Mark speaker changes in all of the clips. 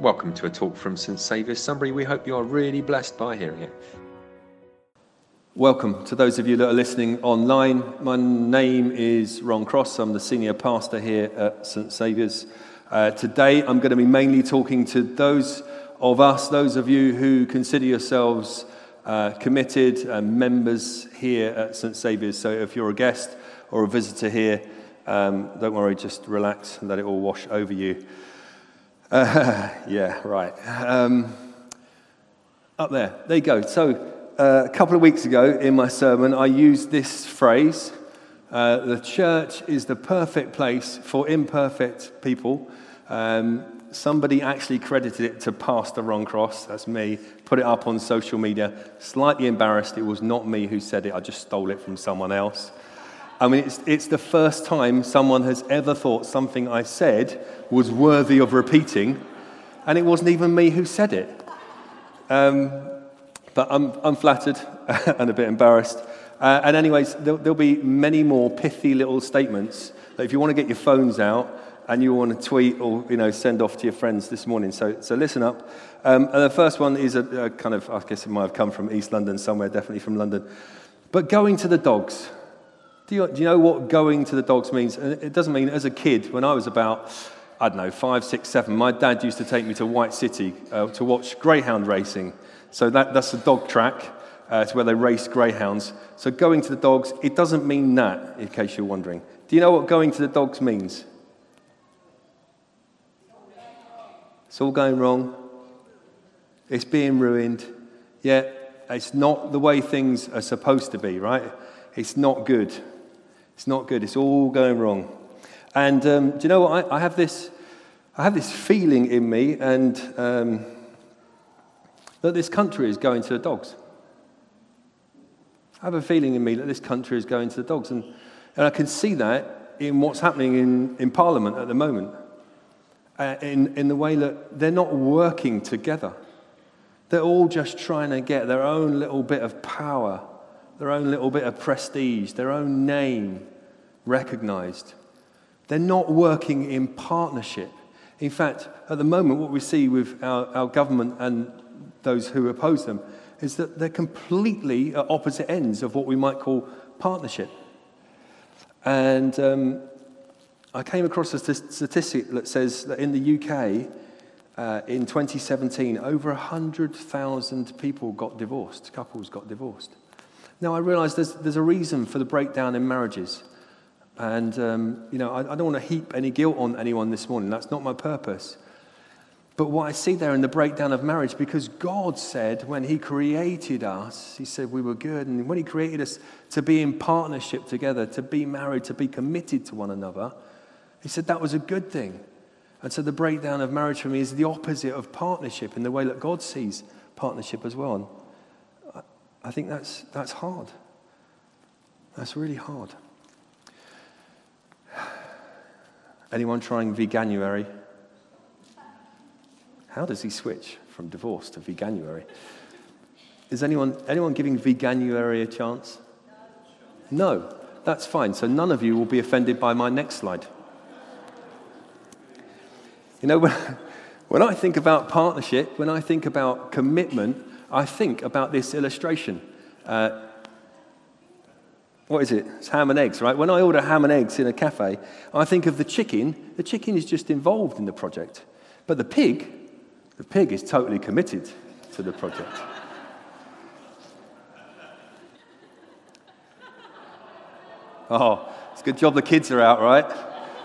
Speaker 1: Welcome to a talk from St Saviour's Sunbury. We hope you are really blessed by hearing it.
Speaker 2: Welcome to those of you that are listening online. My name is Ron Cross. I'm the senior pastor here at St Saviour's. Uh, today I'm going to be mainly talking to those of us, those of you who consider yourselves uh, committed uh, members here at St Saviour's. So if you're a guest or a visitor here, um, don't worry, just relax and let it all wash over you. Uh, yeah, right. Um, up there. There you go. So, uh, a couple of weeks ago in my sermon, I used this phrase uh, the church is the perfect place for imperfect people. Um, somebody actually credited it to Pastor Ron Cross, that's me, put it up on social media. Slightly embarrassed, it was not me who said it, I just stole it from someone else. I mean, it's, it's the first time someone has ever thought something I said was worthy of repeating, and it wasn't even me who said it. Um, but I'm, I'm flattered and a bit embarrassed. Uh, and, anyways, there'll, there'll be many more pithy little statements that if you want to get your phones out and you want to tweet or you know, send off to your friends this morning. So, so listen up. Um, and the first one is a, a kind of, I guess it might have come from East London somewhere, definitely from London. But going to the dogs. Do you, do you know what going to the dogs means? It doesn't mean, as a kid, when I was about, I don't know, five, six, seven, my dad used to take me to White City uh, to watch greyhound racing. So that, that's the dog track. Uh, it's where they race greyhounds. So going to the dogs, it doesn't mean that, in case you're wondering. Do you know what going to the dogs means? It's all going wrong. It's being ruined. Yet it's not the way things are supposed to be, right? It's not good. It's not good. It's all going wrong. And um, do you know what? I, I, have this, I have this feeling in me, and um, that this country is going to the dogs. I have a feeling in me that this country is going to the dogs, and, and I can see that in what's happening in, in Parliament at the moment, uh, in, in the way that they're not working together. They're all just trying to get their own little bit of power their own little bit of prestige, their own name recognized. They're not working in partnership. In fact, at the moment, what we see with our, our government and those who oppose them is that they're completely at opposite ends of what we might call partnership. And um, I came across a statistic that says that in the UK, uh, in 2017, over 100,000 people got divorced, couples got divorced. Now, I realize there's, there's a reason for the breakdown in marriages. And, um, you know, I, I don't want to heap any guilt on anyone this morning. That's not my purpose. But what I see there in the breakdown of marriage, because God said when He created us, He said we were good. And when He created us to be in partnership together, to be married, to be committed to one another, He said that was a good thing. And so the breakdown of marriage for me is the opposite of partnership in the way that God sees partnership as well. I think that's, that's hard. That's really hard. Anyone trying veganuary? How does he switch from divorce to veganuary? Is anyone, anyone giving veganuary a chance? No, that's fine. So none of you will be offended by my next slide. You know, when, when I think about partnership, when I think about commitment, I think about this illustration. Uh, what is it? It's ham and eggs, right? When I order ham and eggs in a cafe, I think of the chicken. The chicken is just involved in the project. But the pig, the pig is totally committed to the project. Oh, it's a good job the kids are out, right?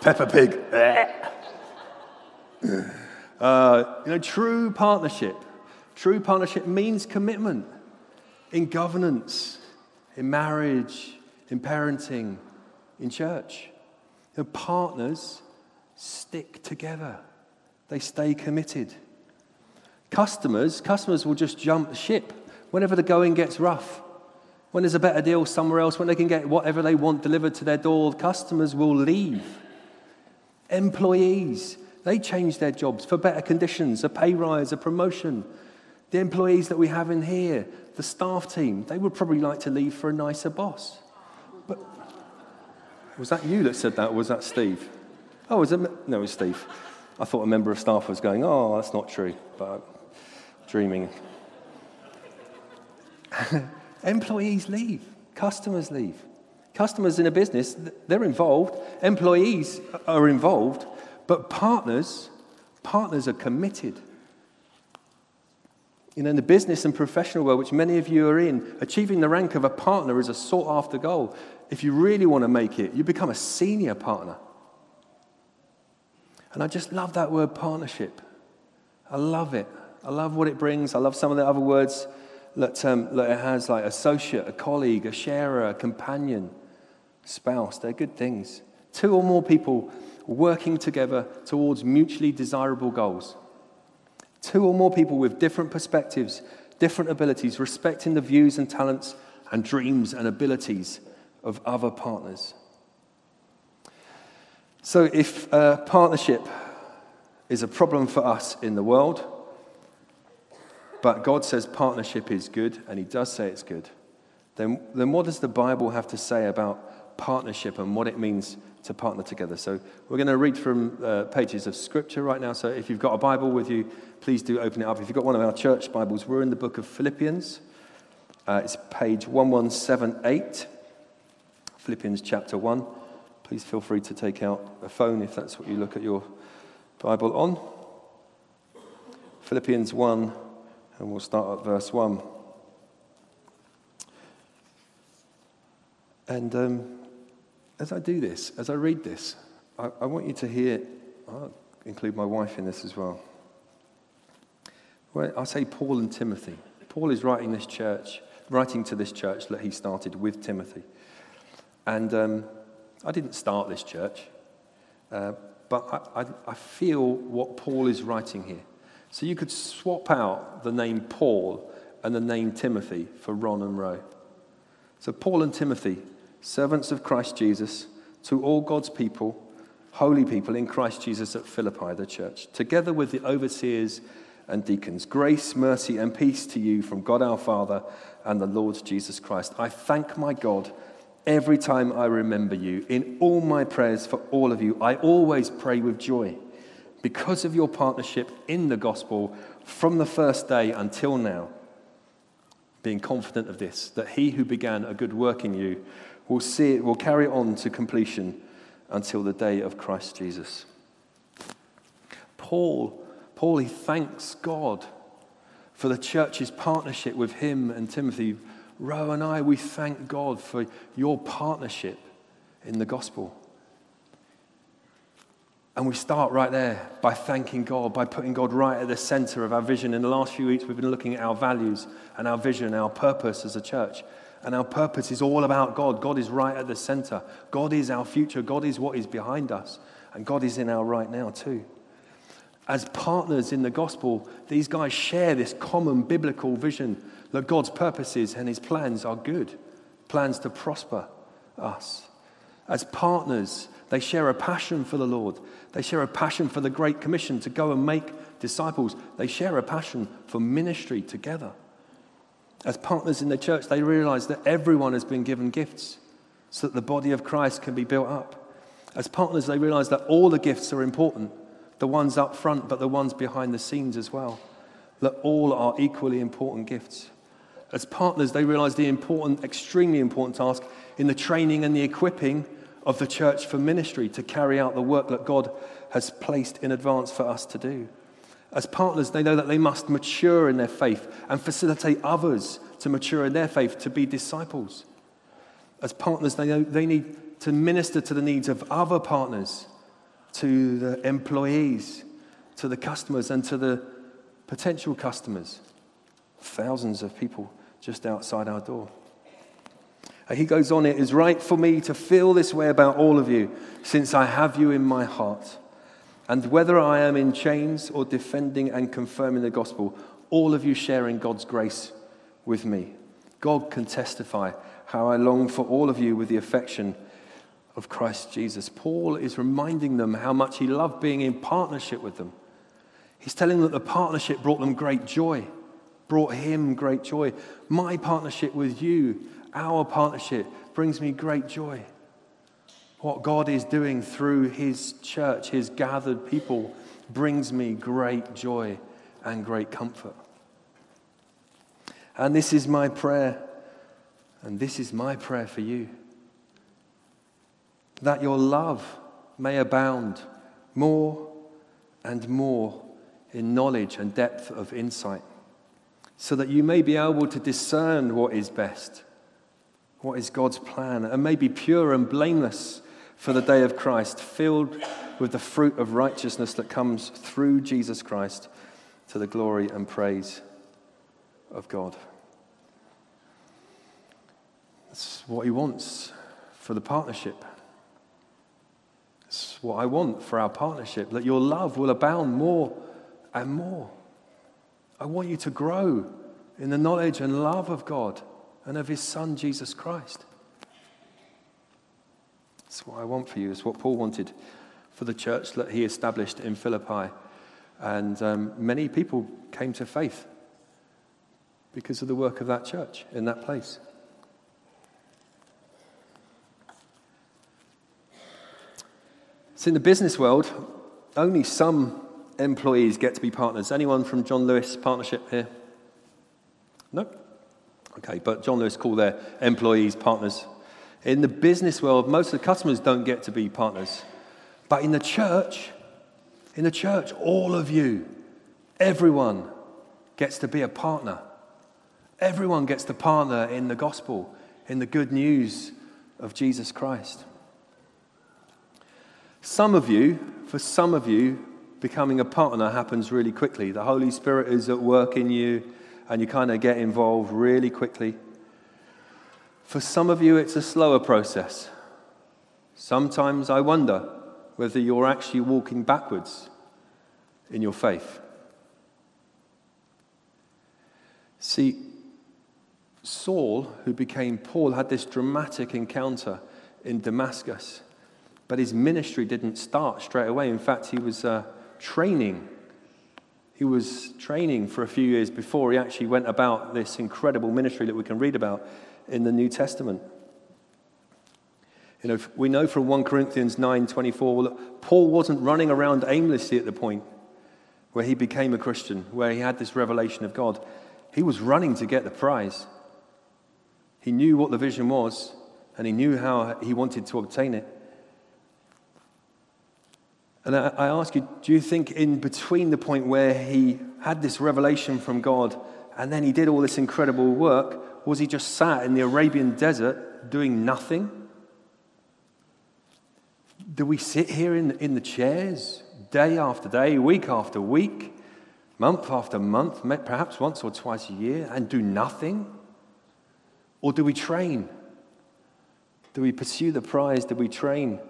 Speaker 2: Peppa Pig. Uh, you know, true partnership True partnership means commitment in governance, in marriage, in parenting, in church. The partners stick together, they stay committed. Customers, customers will just jump ship whenever the going gets rough. When there's a better deal somewhere else, when they can get whatever they want delivered to their door, customers will leave. Employees, they change their jobs for better conditions, a pay rise, a promotion, the employees that we have in here, the staff team, they would probably like to leave for a nicer boss. But was that you that said that, or was that Steve? Oh, was it? No, it was Steve. I thought a member of staff was going, oh, that's not true, but dreaming. Employees leave, customers leave. Customers in a business, they're involved, employees are involved, but partners, partners are committed. You know, in the business and professional world, which many of you are in, achieving the rank of a partner is a sought after goal. If you really want to make it, you become a senior partner. And I just love that word partnership. I love it. I love what it brings. I love some of the other words that, um, that it has, like associate, a colleague, a sharer, a companion, spouse. They're good things. Two or more people working together towards mutually desirable goals. Two or more people with different perspectives, different abilities, respecting the views and talents and dreams and abilities of other partners. So, if a partnership is a problem for us in the world, but God says partnership is good, and He does say it's good, then, then what does the Bible have to say about partnership and what it means to partner together? So we're going to read from uh, pages of Scripture right now. So if you've got a Bible with you, please do open it up. If you've got one of our church Bibles, we're in the book of Philippians. Uh, it's page 1178, Philippians chapter 1. Please feel free to take out a phone if that's what you look at your Bible on. Philippians 1 and we'll start at verse 1. And um, as I do this, as I read this, I, I want you to hear, I'll include my wife in this as well. well. I say Paul and Timothy. Paul is writing this church, writing to this church that he started with Timothy. And um, I didn't start this church, uh, but I, I, I feel what Paul is writing here. So you could swap out the name Paul and the name Timothy for Ron and Roe. So Paul and Timothy, servants of Christ Jesus, to all God's people, holy people in Christ Jesus at Philippi, the church, together with the overseers and deacons. Grace, mercy, and peace to you from God our Father and the Lord Jesus Christ. I thank my God every time I remember you. In all my prayers for all of you, I always pray with joy because of your partnership in the gospel from the first day until now, being confident of this, that he who began a good work in you will see it, will carry on to completion until the day of Christ Jesus. Paul, Paul, he thanks God for the church's partnership with him and Timothy. Roe and I, we thank God for your partnership in the gospel. And we start right there by thanking God, by putting God right at the center of our vision. In the last few weeks, we've been looking at our values and our vision, our purpose as a church. And our purpose is all about God. God is right at the center. God is our future. God is what is behind us. And God is in our right now, too. As partners in the gospel, these guys share this common biblical vision that God's purposes and his plans are good, plans to prosper us. As partners, they share a passion for the Lord. They share a passion for the Great Commission to go and make disciples. They share a passion for ministry together. As partners in the church, they realize that everyone has been given gifts so that the body of Christ can be built up. As partners, they realize that all the gifts are important the ones up front, but the ones behind the scenes as well. That all are equally important gifts. As partners, they realize the important, extremely important task in the training and the equipping of the church for ministry to carry out the work that God has placed in advance for us to do. As partners, they know that they must mature in their faith and facilitate others to mature in their faith to be disciples. As partners, they know they need to minister to the needs of other partners, to the employees, to the customers, and to the potential customers. Thousands of people just outside our door. He goes on, It is right for me to feel this way about all of you, since I have you in my heart. And whether I am in chains or defending and confirming the gospel, all of you sharing God's grace with me. God can testify how I long for all of you with the affection of Christ Jesus. Paul is reminding them how much he loved being in partnership with them. He's telling them that the partnership brought them great joy, brought him great joy. My partnership with you our partnership brings me great joy. What God is doing through His church, His gathered people brings me great joy and great comfort. And this is my prayer, and this is my prayer for you that your love may abound more and more in knowledge and depth of insight, so that you may be able to discern what is best, what is God's plan, and may be pure and blameless for the day of Christ, filled with the fruit of righteousness that comes through Jesus Christ to the glory and praise of God. That's what He wants for the partnership. That's what I want for our partnership, that your love will abound more and more. I want you to grow in the knowledge and love of God and of His Son, Jesus Christ. That's what I want for you. It's what Paul wanted for the church that he established in Philippi. And um, many people came to faith because of the work of that church in that place. So, in the business world, only some employees get to be partners. Anyone from John Lewis Partnership here? No? Okay, but John Lewis call their employees partners. In the business world, most of the customers don't get to be partners. But in the church, in the church, all of you, everyone gets to be a partner. Everyone gets to partner in the gospel, in the good news of Jesus Christ. Some of you, for some of you, becoming a partner happens really quickly. The Holy Spirit is at work in you, and you kind of get involved really quickly. For some of you, it's a slower process. Sometimes I wonder whether you're actually walking backwards in your faith. See, Saul, who became Paul, had this dramatic encounter in Damascus, but his ministry didn't start straight away. In fact, he was uh, training. He was training for a few years before he actually went about this incredible ministry that we can read about in the New Testament. You know, we know from 1 Corinthians 9:24 that Paul wasn't running around aimlessly at the point where he became a Christian, where he had this revelation of God. He was running to get the prize. He knew what the vision was, and he knew how he wanted to obtain it. And I, I ask you, do you think in between the point where he had this revelation from God and then he did all this incredible work, was he just sat in the Arabian desert doing nothing? Do we sit here in, in the chairs day after day, week after week, month after month, perhaps once or twice a year, and do nothing? Or do we train? Do we pursue the prize? Do we train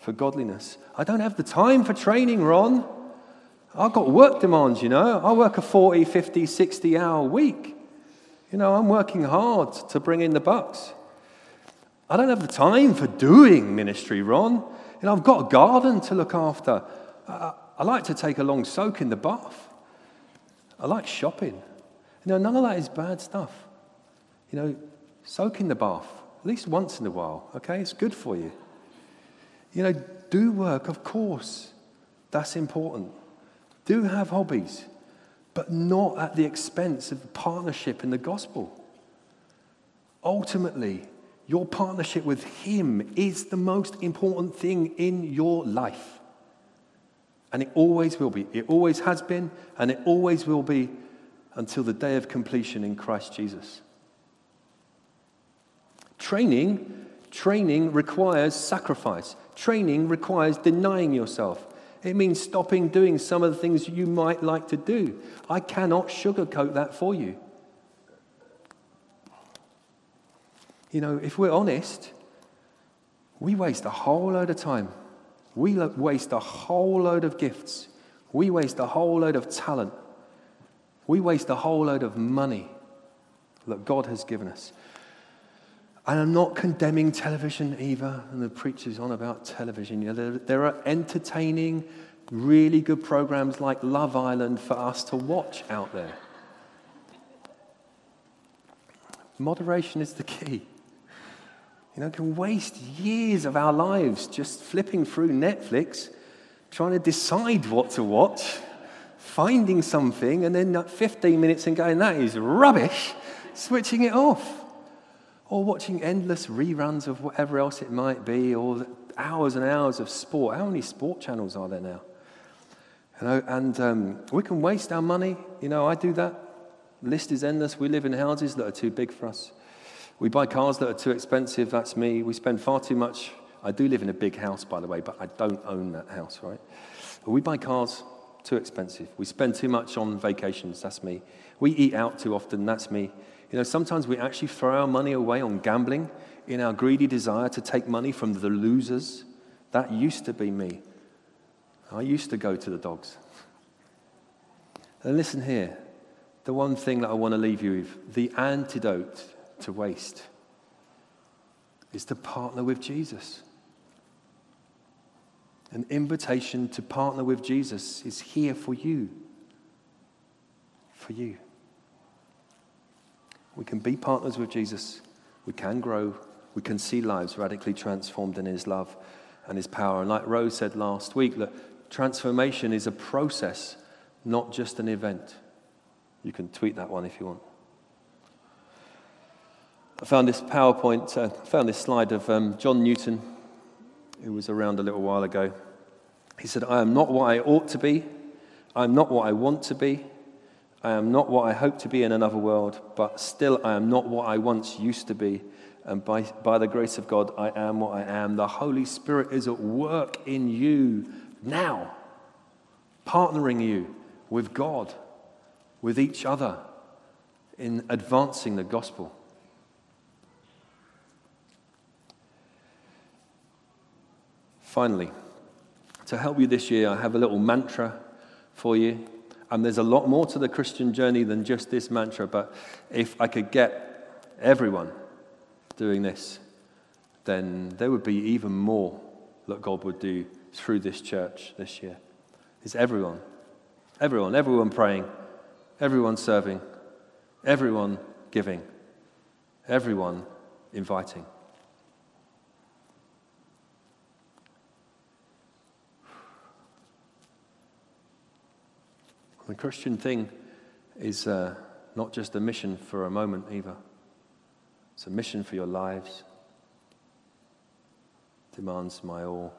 Speaker 2: for godliness? I don't have the time for training, Ron. I've got work demands, you know. I work a 40, 50, 60 hour week. You know, I'm working hard to bring in the bucks. I don't have the time for doing ministry, Ron. You know, I've got a garden to look after. I, I like to take a long soak in the bath. I like shopping. You know, none of that is bad stuff. You know, soak in the bath at least once in a while, okay? It's good for you. You know, do work, of course. That's important. Do have hobbies, but not at the expense of the partnership in the gospel. Ultimately, your partnership with Him is the most important thing in your life. And it always will be. It always has been, and it always will be until the day of completion in Christ Jesus. Training, training requires sacrifice. Training requires denying yourself. It means stopping doing some of the things you might like to do. I cannot sugarcoat that for you. You know, if we're honest, we waste a whole load of time. We waste a whole load of gifts. We waste a whole load of talent. We waste a whole load of money that God has given us. And I'm not condemning television either, and the preacher's on about television. You know, there, there are entertaining, really good programs like Love Island for us to watch out there. Moderation is the key. You know, can waste years of our lives just flipping through Netflix trying to decide what to watch, finding something, and then 15 minutes and going, that is rubbish, switching it off. Or watching endless reruns of whatever else it might be, or hours and hours of sport. How many sport channels are there now? You know, and um, we can waste our money. You know, I do that. List is endless. We live in houses that are too big for us. We buy cars that are too expensive. That's me. We spend far too much. I do live in a big house, by the way, but I don't own that house, right? We buy cars too expensive. We spend too much on vacations. That's me. We eat out too often. That's me. You know, sometimes we actually throw our money away on gambling in our greedy desire to take money from the losers. That used to be me. I used to go to the dogs. And listen here the one thing that I want to leave you with the antidote to waste is to partner with Jesus. An invitation to partner with Jesus is here for you. For you. We can be partners with Jesus. We can grow. We can see lives radically transformed in His love and His power. And like Rose said last week, transformation is a process, not just an event. You can tweet that one if you want. I found this PowerPoint, uh, I found this slide of um, John Newton, who was around a little while ago. He said, I am not what I ought to be. I am not what I want to be. I am not what I hope to be in another world, but still I am not what I once used to be. And by, by the grace of God, I am what I am. The Holy Spirit is at work in you now, partnering you with God, with each other in advancing the gospel. Finally, to help you this year, I have a little mantra for you. And there's a lot more to the Christian journey than just this mantra, but if I could get everyone doing this, then there would be even more that God would do through this church this year. Is everyone, everyone, everyone praying, everyone serving, everyone giving, everyone inviting. The Christian thing is uh, not just a mission for a moment either. It's a mission for your lives. Demands my all.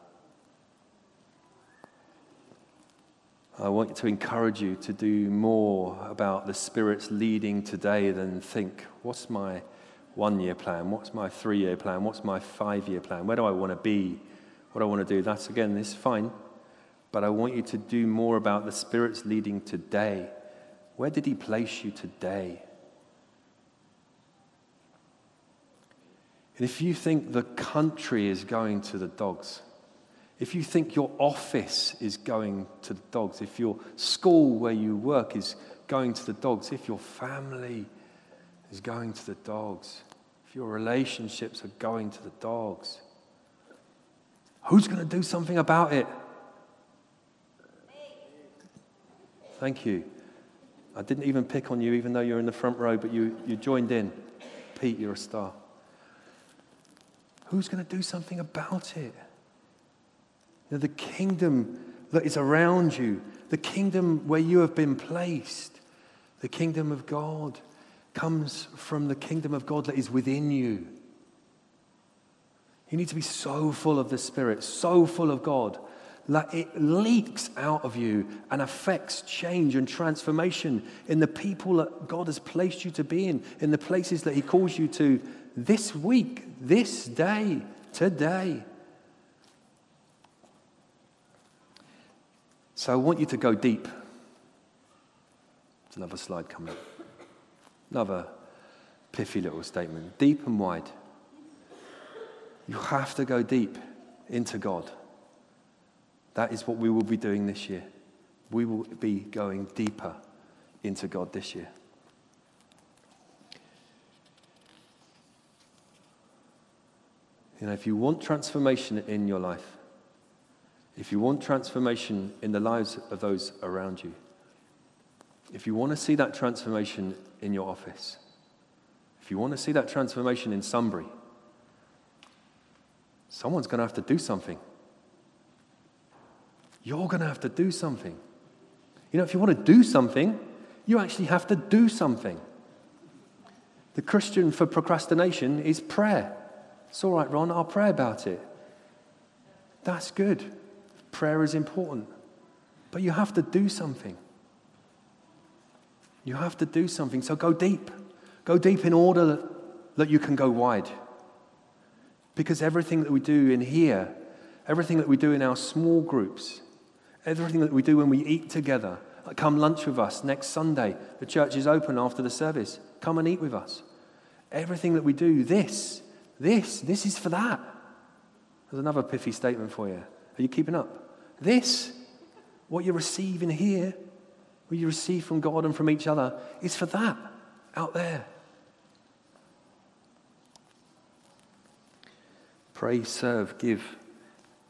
Speaker 2: I want to encourage you to do more about the Spirit's leading today than think, what's my one year plan? What's my three year plan? What's my five year plan? Where do I want to be? What do I want to do? That's again, this fine. But I want you to do more about the Spirit's leading today. Where did He place you today? And if you think the country is going to the dogs, if you think your office is going to the dogs, if your school where you work is going to the dogs, if your family is going to the dogs, if your relationships are going to the dogs, who's going to do something about it? Thank you. I didn't even pick on you, even though you're in the front row, but you, you joined in. Pete, you're a star. Who's going to do something about it? You know, the kingdom that is around you, the kingdom where you have been placed, the kingdom of God comes from the kingdom of God that is within you. You need to be so full of the Spirit, so full of God like it leaks out of you and affects change and transformation in the people that God has placed you to be in, in the places that He calls you to this week, this day, today. So I want you to go deep. Another slide coming up. Another piffy little statement deep and wide. You have to go deep into God. That is what we will be doing this year. We will be going deeper into God this year. You know, if you want transformation in your life, if you want transformation in the lives of those around you, if you want to see that transformation in your office, if you want to see that transformation in Sunbury, someone's going to have to do something. You're going to have to do something. You know, if you want to do something, you actually have to do something. The Christian for procrastination is prayer. It's all right, Ron, I'll pray about it. That's good. Prayer is important. But you have to do something. You have to do something. So go deep. Go deep in order that, you can go wide. Because everything that we do in here, everything that we do in our small groups, everything that we do when we eat together, come lunch with us next Sunday, the church is open after the service. Come and eat with us. Everything that we do, this, this, this is for that. There's another pithy statement for you. Are you keeping up? This, what you receive in here, what you receive from God and from each other is for that out there. Pray, serve, give,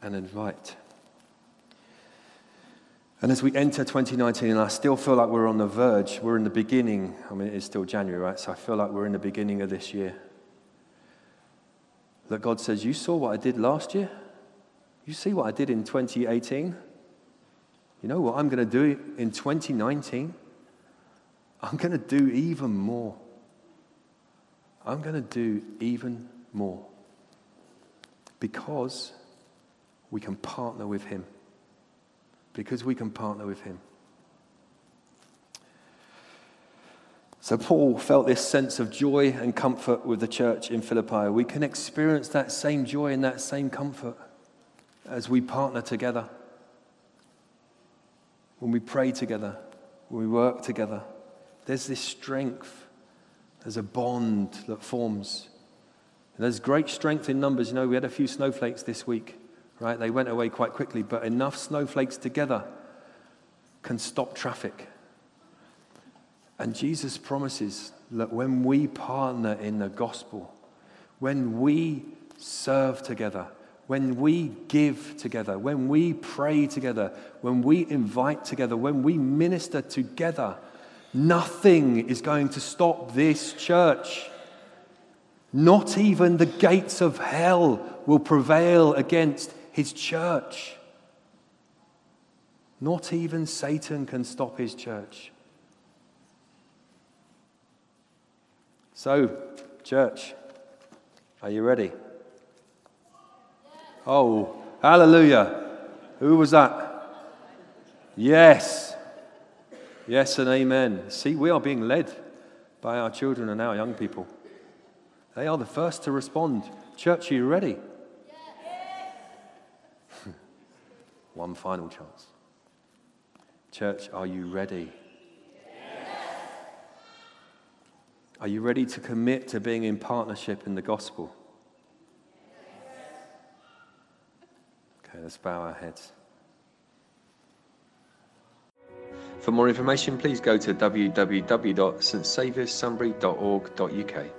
Speaker 2: and invite. And as we enter 2019, and I still feel like we're on the verge, we're in the beginning. I mean, it is still January, right? So I feel like we're in the beginning of this year. That God says, You saw what I did last year? You see what I did in 2018? You know what I'm going to do in 2019? I'm going to do even more. I'm going to do even more. Because we can partner with Him. Because we can partner with Him. So, Paul felt this sense of joy and comfort with the church in Philippi. We can experience that same joy and that same comfort as we partner together when we pray together, when we work together. There's this strength, there's a bond that forms. And there's great strength in numbers. You know, we had a few snowflakes this week, right? They went away quite quickly, but enough snowflakes together can stop traffic. And Jesus promises that when we partner in the gospel, when we serve together, when we give together, when we pray together, when we invite together, when we minister together, nothing is going to stop this church. Not even the gates of hell will prevail against his church. Not even Satan can stop his church. So, church, are you ready? Oh, hallelujah. Who was that? Yes. Yes and amen. See, we are being led by our children and our young people. They are the first to respond. Church, are you ready? One final chance. Church, are you ready? Yes. Are you ready to commit to being in partnership in the gospel? Okay, let's bow our heads.
Speaker 1: For more information, please go to www.stsaviourssunbury.org.uk.